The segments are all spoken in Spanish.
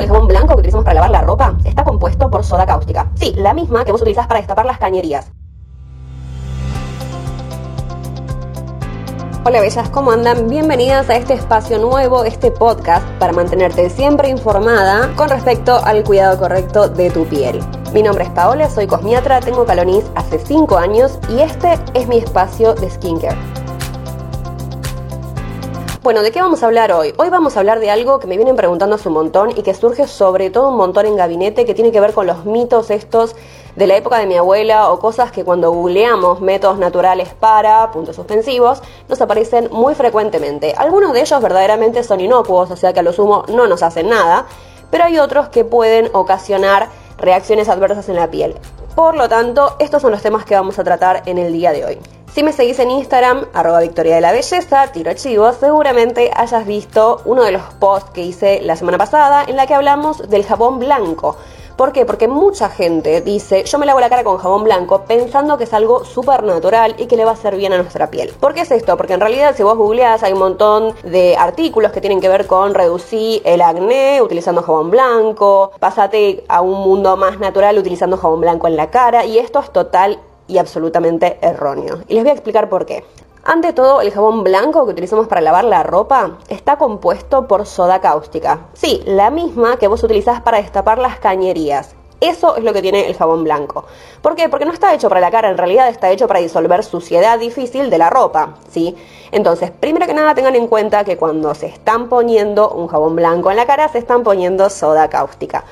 El jabón blanco que utilizamos para lavar la ropa está compuesto por soda cáustica. Sí, la misma que vos utilizás para destapar las cañerías. Hola bellas, ¿cómo andan? Bienvenidas a este espacio nuevo, este podcast, para mantenerte siempre informada con respecto al cuidado correcto de tu piel. Mi nombre es Paola, soy cosmiatra, tengo calonis hace 5 años y este es mi espacio de skincare. Bueno, ¿de qué vamos a hablar hoy? Hoy vamos a hablar de algo que me vienen preguntando hace un montón y que surge sobre todo un montón en gabinete que tiene que ver con los mitos estos de la época de mi abuela o cosas que cuando googleamos métodos naturales para puntos suspensivos nos aparecen muy frecuentemente. Algunos de ellos verdaderamente son inocuos, o sea que a lo sumo no nos hacen nada, pero hay otros que pueden ocasionar reacciones adversas en la piel. Por lo tanto, estos son los temas que vamos a tratar en el día de hoy. Si me seguís en Instagram, arroba Victoria de la Belleza, tiro chivos, seguramente hayas visto uno de los posts que hice la semana pasada en la que hablamos del jabón blanco. ¿Por qué? Porque mucha gente dice, yo me lavo la cara con jabón blanco pensando que es algo súper natural y que le va a hacer bien a nuestra piel. ¿Por qué es esto? Porque en realidad si vos googleás hay un montón de artículos que tienen que ver con reducir el acné utilizando jabón blanco, pásate a un mundo más natural utilizando jabón blanco en la cara y esto es total y absolutamente erróneo. Y les voy a explicar por qué. Ante todo, el jabón blanco que utilizamos para lavar la ropa está compuesto por soda cáustica. Sí, la misma que vos utilizás para destapar las cañerías. Eso es lo que tiene el jabón blanco. ¿Por qué? Porque no está hecho para la cara, en realidad está hecho para disolver suciedad difícil de la ropa, ¿sí? Entonces, primero que nada tengan en cuenta que cuando se están poniendo un jabón blanco en la cara, se están poniendo soda cáustica.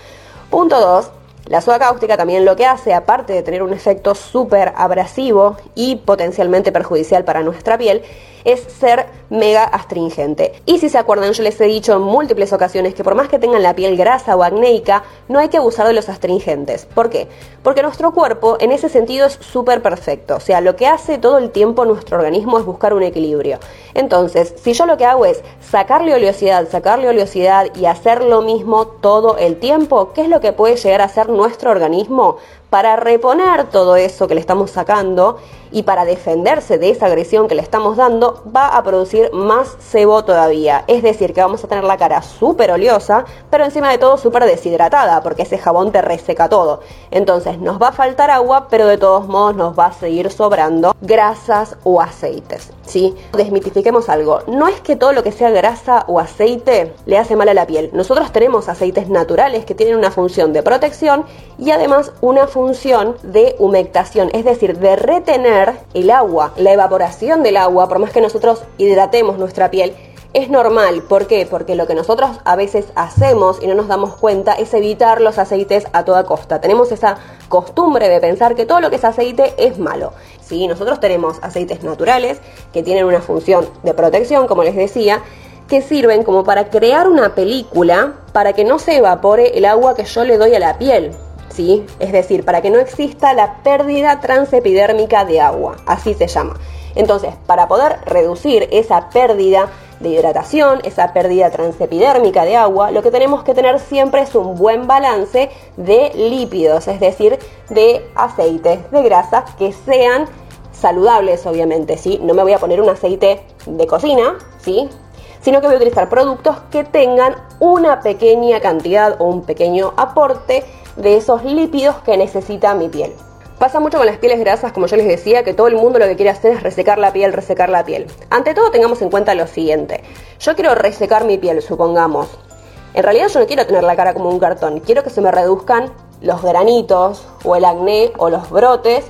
Punto 2. La soda cáustica también lo que hace, aparte de tener un efecto súper abrasivo y potencialmente perjudicial para nuestra piel, es ser mega astringente. Y si se acuerdan, yo les he dicho en múltiples ocasiones que por más que tengan la piel grasa o acnéica, no hay que abusar de los astringentes. ¿Por qué? Porque nuestro cuerpo en ese sentido es súper perfecto. O sea, lo que hace todo el tiempo nuestro organismo es buscar un equilibrio. Entonces, si yo lo que hago es sacarle oleosidad, sacarle oleosidad y hacer lo mismo todo el tiempo, ¿qué es lo que puede llegar a hacer nuestro organismo? Para reponer todo eso que le estamos sacando y para defenderse de esa agresión que le estamos dando, va a producir más sebo todavía. Es decir, que vamos a tener la cara súper oleosa, pero encima de todo súper deshidratada, porque ese jabón te reseca todo. Entonces nos va a faltar agua, pero de todos modos nos va a seguir sobrando grasas o aceites. ¿sí? Desmitifiquemos algo. No es que todo lo que sea grasa o aceite le hace mal a la piel. Nosotros tenemos aceites naturales que tienen una función de protección y además una función función de humectación, es decir, de retener el agua, la evaporación del agua, por más que nosotros hidratemos nuestra piel, es normal. ¿Por qué? Porque lo que nosotros a veces hacemos y no nos damos cuenta es evitar los aceites a toda costa. Tenemos esa costumbre de pensar que todo lo que es aceite es malo. Sí, nosotros tenemos aceites naturales que tienen una función de protección, como les decía, que sirven como para crear una película para que no se evapore el agua que yo le doy a la piel. ¿Sí? Es decir, para que no exista la pérdida transepidérmica de agua, así se llama. Entonces, para poder reducir esa pérdida de hidratación, esa pérdida transepidérmica de agua, lo que tenemos que tener siempre es un buen balance de lípidos, es decir, de aceites, de grasas que sean saludables, obviamente, ¿sí? No me voy a poner un aceite de cocina, ¿sí? Sino que voy a utilizar productos que tengan una pequeña cantidad o un pequeño aporte de esos lípidos que necesita mi piel. Pasa mucho con las pieles grasas, como yo les decía, que todo el mundo lo que quiere hacer es resecar la piel, resecar la piel. Ante todo tengamos en cuenta lo siguiente. Yo quiero resecar mi piel, supongamos. En realidad yo no quiero tener la cara como un cartón, quiero que se me reduzcan los granitos o el acné o los brotes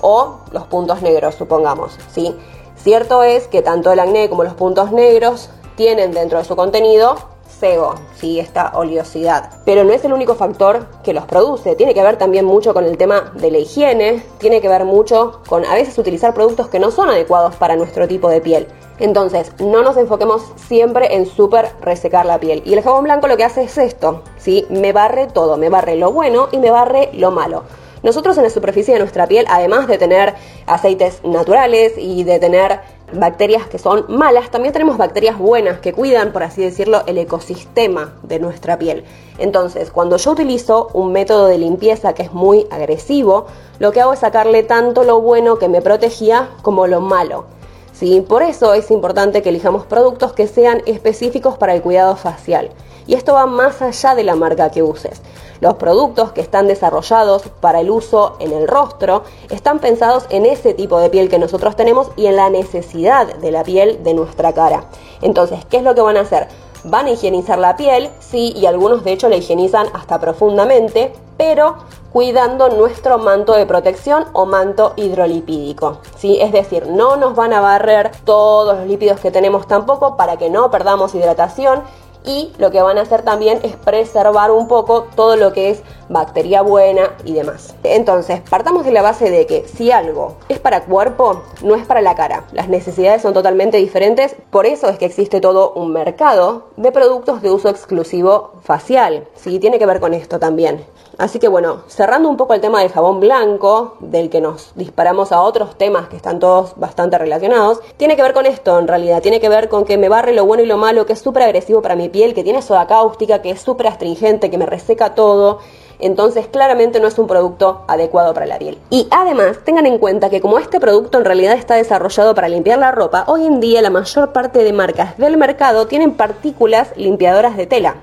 o los puntos negros, supongamos, ¿sí? Cierto es que tanto el acné como los puntos negros tienen dentro de su contenido sebo, ¿sí? esta oleosidad. Pero no es el único factor que los produce, tiene que ver también mucho con el tema de la higiene, tiene que ver mucho con a veces utilizar productos que no son adecuados para nuestro tipo de piel. Entonces, no nos enfoquemos siempre en súper resecar la piel. Y el jabón blanco lo que hace es esto, ¿sí? Me barre todo, me barre lo bueno y me barre lo malo. Nosotros en la superficie de nuestra piel, además de tener aceites naturales y de tener bacterias que son malas, también tenemos bacterias buenas que cuidan, por así decirlo, el ecosistema de nuestra piel. Entonces, cuando yo utilizo un método de limpieza que es muy agresivo, lo que hago es sacarle tanto lo bueno que me protegía como lo malo. ¿Sí? Por eso es importante que elijamos productos que sean específicos para el cuidado facial. Y esto va más allá de la marca que uses. Los productos que están desarrollados para el uso en el rostro están pensados en ese tipo de piel que nosotros tenemos y en la necesidad de la piel de nuestra cara. Entonces, ¿qué es lo que van a hacer? Van a higienizar la piel, sí, y algunos de hecho la higienizan hasta profundamente, pero cuidando nuestro manto de protección o manto hidrolipídico. ¿sí? Es decir, no nos van a barrer todos los lípidos que tenemos tampoco para que no perdamos hidratación y lo que van a hacer también es preservar un poco todo lo que es bacteria buena y demás. Entonces, partamos de la base de que si algo es para cuerpo, no es para la cara. Las necesidades son totalmente diferentes, por eso es que existe todo un mercado de productos de uso exclusivo facial. Sí, tiene que ver con esto también. Así que bueno, cerrando un poco el tema del jabón blanco, del que nos disparamos a otros temas que están todos bastante relacionados, tiene que ver con esto en realidad, tiene que ver con que me barre lo bueno y lo malo, que es súper agresivo para mi piel, que tiene soda cáustica, que es súper astringente, que me reseca todo. Entonces claramente no es un producto adecuado para la piel. Y además tengan en cuenta que como este producto en realidad está desarrollado para limpiar la ropa, hoy en día la mayor parte de marcas del mercado tienen partículas limpiadoras de tela.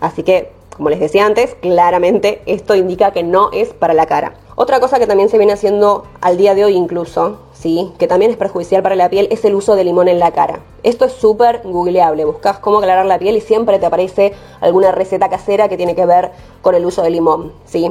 Así que como les decía antes, claramente esto indica que no es para la cara. Otra cosa que también se viene haciendo al día de hoy incluso, ¿sí? que también es perjudicial para la piel, es el uso de limón en la cara. Esto es súper googleable, buscas cómo aclarar la piel y siempre te aparece alguna receta casera que tiene que ver con el uso de limón. ¿sí?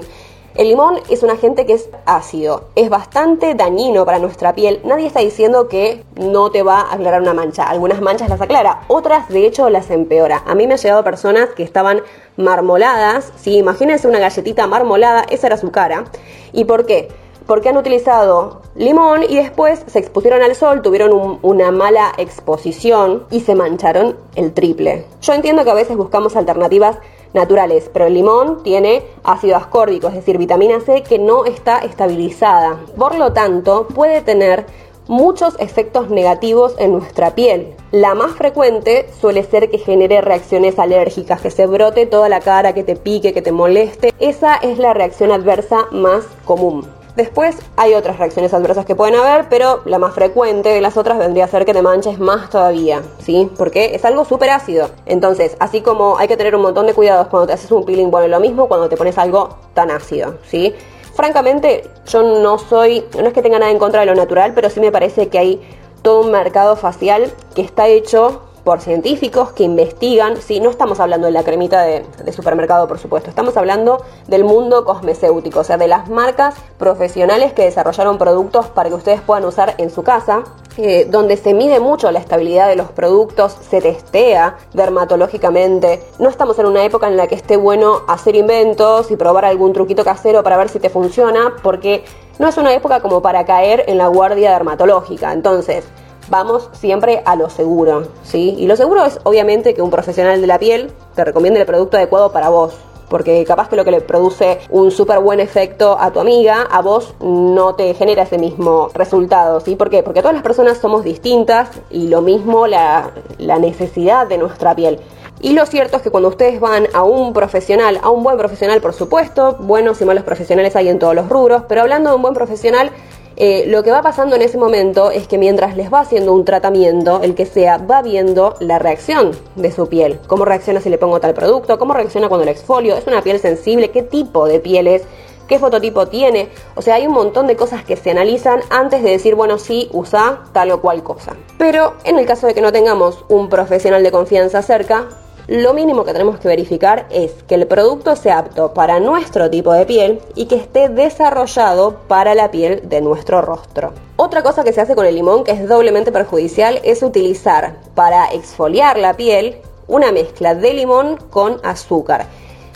El limón es un agente que es ácido, es bastante dañino para nuestra piel. Nadie está diciendo que no te va a aclarar una mancha. Algunas manchas las aclara, otras de hecho las empeora. A mí me han llegado personas que estaban marmoladas, si imagínense una galletita marmolada, esa era su cara. ¿Y por qué? Porque han utilizado limón y después se expusieron al sol, tuvieron una mala exposición y se mancharon el triple. Yo entiendo que a veces buscamos alternativas naturales, pero el limón tiene ácido ascórbico, es decir, vitamina C que no está estabilizada. Por lo tanto, puede tener muchos efectos negativos en nuestra piel. La más frecuente suele ser que genere reacciones alérgicas, que se brote toda la cara, que te pique, que te moleste. Esa es la reacción adversa más común. Después hay otras reacciones adversas que pueden haber, pero la más frecuente de las otras vendría a ser que te manches más todavía, ¿sí? Porque es algo súper ácido. Entonces, así como hay que tener un montón de cuidados cuando te haces un peeling, bueno, lo mismo cuando te pones algo tan ácido, ¿sí? Francamente, yo no soy, no es que tenga nada en contra de lo natural, pero sí me parece que hay todo un mercado facial que está hecho por científicos que investigan, sí, no estamos hablando de la cremita de, supermercado, por supuesto, estamos hablando del mundo cosmecéutico, o sea, de las marcas profesionales que desarrollaron productos para que ustedes puedan usar en su casa, eh, donde se mide mucho la estabilidad de los productos, se testea dermatológicamente. No estamos en una época en la que esté bueno hacer inventos y probar algún truquito casero para ver si te funciona, porque no es una época como para caer en la guardia dermatológica. Entonces, vamos siempre a lo seguro, ¿sí? Y lo seguro es obviamente que un profesional de la piel te recomiende el producto adecuado para vos. Porque capaz que lo que le produce un súper buen efecto a tu amiga, a vos no te genera ese mismo resultado, ¿sí? ¿Por qué? Porque todas las personas somos distintas y lo mismo la, la necesidad de nuestra piel. Y lo cierto es que cuando ustedes van a un profesional, a un buen profesional por supuesto, buenos y malos profesionales hay en todos los rubros, pero hablando de un buen profesional, eh, lo que va pasando en ese momento es que mientras les va haciendo un tratamiento, el que sea, va viendo la reacción de su piel. Cómo reacciona si le pongo tal producto, cómo reacciona cuando le exfolio, es una piel sensible, qué tipo de piel es, qué fototipo tiene. O sea, hay un montón de cosas que se analizan antes de decir, bueno, sí, usa tal o cual cosa. Pero en el caso de que no tengamos un profesional de confianza cerca, lo mínimo que tenemos que verificar es que el producto sea apto para nuestro tipo de piel y que esté desarrollado para la piel de nuestro rostro. Otra cosa que se hace con el limón que es doblemente perjudicial es utilizar para exfoliar la piel una mezcla de limón con azúcar.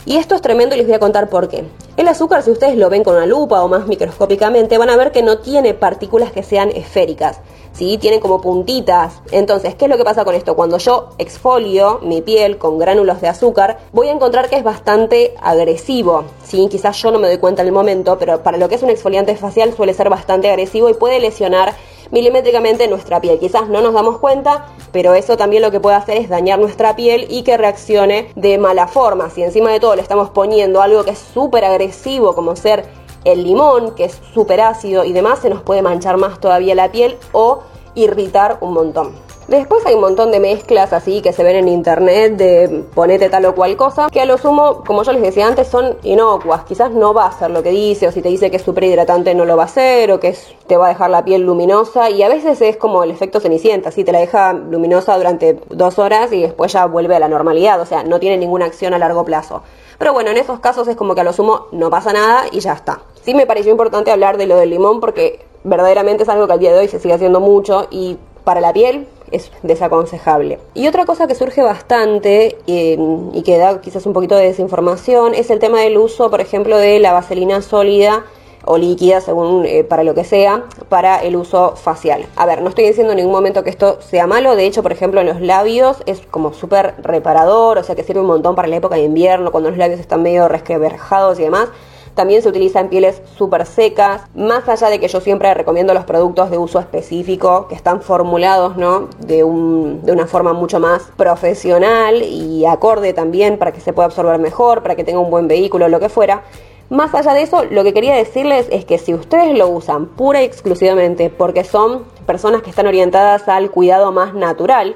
Y esto es tremendo y les voy a contar por qué. El azúcar, si ustedes lo ven con una lupa o más microscópicamente, van a ver que no tiene partículas que sean esféricas. ¿sí? Tiene como puntitas. Entonces, ¿qué es lo que pasa con esto? Cuando yo exfolio mi piel con gránulos de azúcar, voy a encontrar que es bastante agresivo, ¿sí? Quizás yo no me doy cuenta en el momento, pero para lo que es un exfoliante facial suele ser bastante agresivo y puede lesionar milimétricamente nuestra piel. Quizás no nos damos cuenta, pero eso también lo que puede hacer es dañar nuestra piel y que reaccione de mala forma. Si encima de todo le estamos poniendo algo que es súper agresivo, como ser el limón, que es súper ácido y demás, se nos puede manchar más todavía la piel o irritar un montón. Después hay un montón de mezclas así que se ven en internet de ponete tal o cual cosa, que a lo sumo, como yo les decía antes, son inocuas. Quizás no va a hacer lo que dice, o si te dice que es súper hidratante no lo va a hacer, o que te va a dejar la piel luminosa, y a veces es como el efecto cenicienta, así te la deja luminosa durante dos horas y después ya vuelve a la normalidad, o sea, no tiene ninguna acción a largo plazo. Pero bueno, en esos casos es como que a lo sumo no pasa nada y ya está. Sí me pareció importante hablar de lo del limón porque verdaderamente es algo que al día de hoy se sigue haciendo mucho y para la piel es desaconsejable. Y otra cosa que surge bastante eh, y que da quizás un poquito de desinformación es el tema del uso, por ejemplo, de la vaselina sólida o líquida, según eh, para lo que sea, para el uso facial. A ver, no estoy diciendo en ningún momento que esto sea malo, de hecho, por ejemplo, en los labios es como súper reparador, o sea que sirve un montón para la época de invierno, cuando los labios están medio resquebrajados y demás. También se utiliza en pieles súper secas, más allá de que yo siempre recomiendo los productos de uso específico, que están formulados ¿no? de, un, de una forma mucho más profesional y acorde también para que se pueda absorber mejor, para que tenga un buen vehículo, lo que fuera. Más allá de eso, lo que quería decirles es que si ustedes lo usan pura y exclusivamente porque son personas que están orientadas al cuidado más natural,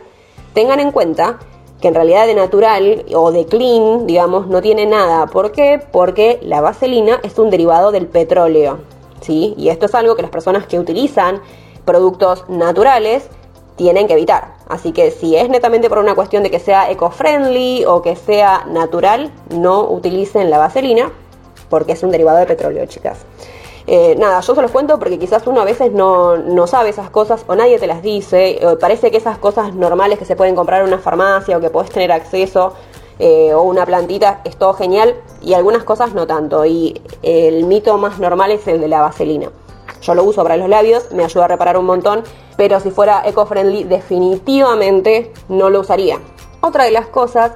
tengan en cuenta que en realidad de natural o de clean, digamos, no tiene nada. ¿Por qué? Porque la vaselina es un derivado del petróleo, ¿sí? Y esto es algo que las personas que utilizan productos naturales tienen que evitar. Así que si es netamente por una cuestión de que sea eco-friendly o que sea natural, no utilicen la vaselina porque es un derivado de petróleo, chicas. Eh, nada, yo se los cuento porque quizás uno a veces no, sabe esas cosas o nadie te las dice. parece que esas cosas normales que se pueden comprar en una farmacia o que puedes tener acceso eh, o una plantita es todo genial y algunas cosas no tanto. Y el mito más normal es el de la vaselina. Yo lo uso para los labios, me ayuda a reparar un montón, pero si fuera eco-friendly definitivamente no lo usaría. Otra de las cosas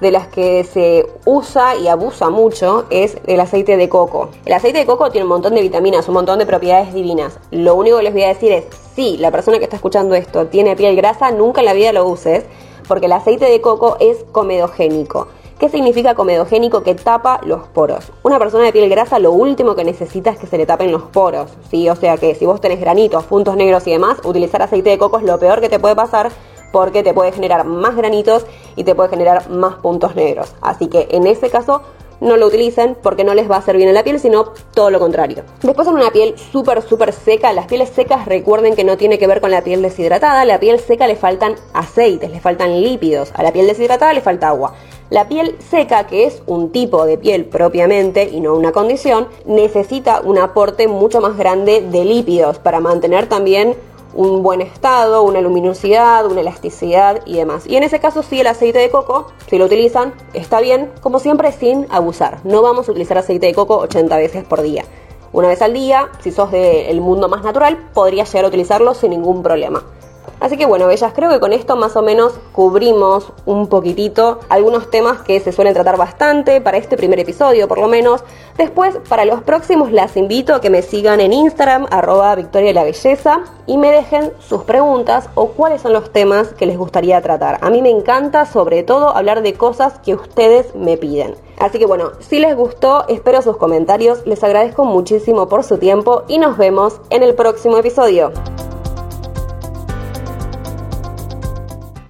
de las que se usa y abusa mucho es el aceite de coco. El aceite de coco tiene un montón de vitaminas, un montón de propiedades divinas. Lo único que les voy a decir es, si la persona que está escuchando esto tiene piel grasa, nunca en la vida lo uses, porque el aceite de coco es comedogénico. ¿Qué significa comedogénico? Que tapa los poros. Una persona de piel grasa lo último que necesita es que se le tapen los poros, ¿sí? O sea que si vos tenés granitos, puntos negros y demás, utilizar aceite de coco es lo peor que te puede pasar porque te puede generar más granitos y te puede generar más puntos negros. Así que en ese caso no lo utilicen porque no les va a hacer bien a la piel, sino todo lo contrario. Después en una piel súper, súper seca, las pieles secas recuerden que no tiene que ver con la piel deshidratada, a la piel seca le faltan aceites, le faltan lípidos, a la piel deshidratada le falta agua. La piel seca, que es un tipo de piel propiamente y no una condición, necesita un aporte mucho más grande de lípidos para mantener también un buen estado, una luminosidad, una elasticidad y demás. Y en ese caso sí el aceite de coco, si lo utilizan, está bien, como siempre sin abusar. No vamos a utilizar aceite de coco 80 veces por día. Una vez al día, si sos del mundo más natural, podrías llegar a utilizarlo sin ningún problema. Así que bueno, bellas, creo que con esto más o menos cubrimos un poquitito algunos temas que se suelen tratar bastante para este primer episodio, por lo menos. Después, para los próximos, las invito a que me sigan en Instagram, arroba Victoria la Belleza, y me dejen sus preguntas o cuáles son los temas que les gustaría tratar. A mí me encanta, sobre todo, hablar de cosas que ustedes me piden. Así que bueno, si les gustó, espero sus comentarios, les agradezco muchísimo por su tiempo y nos vemos en el próximo episodio.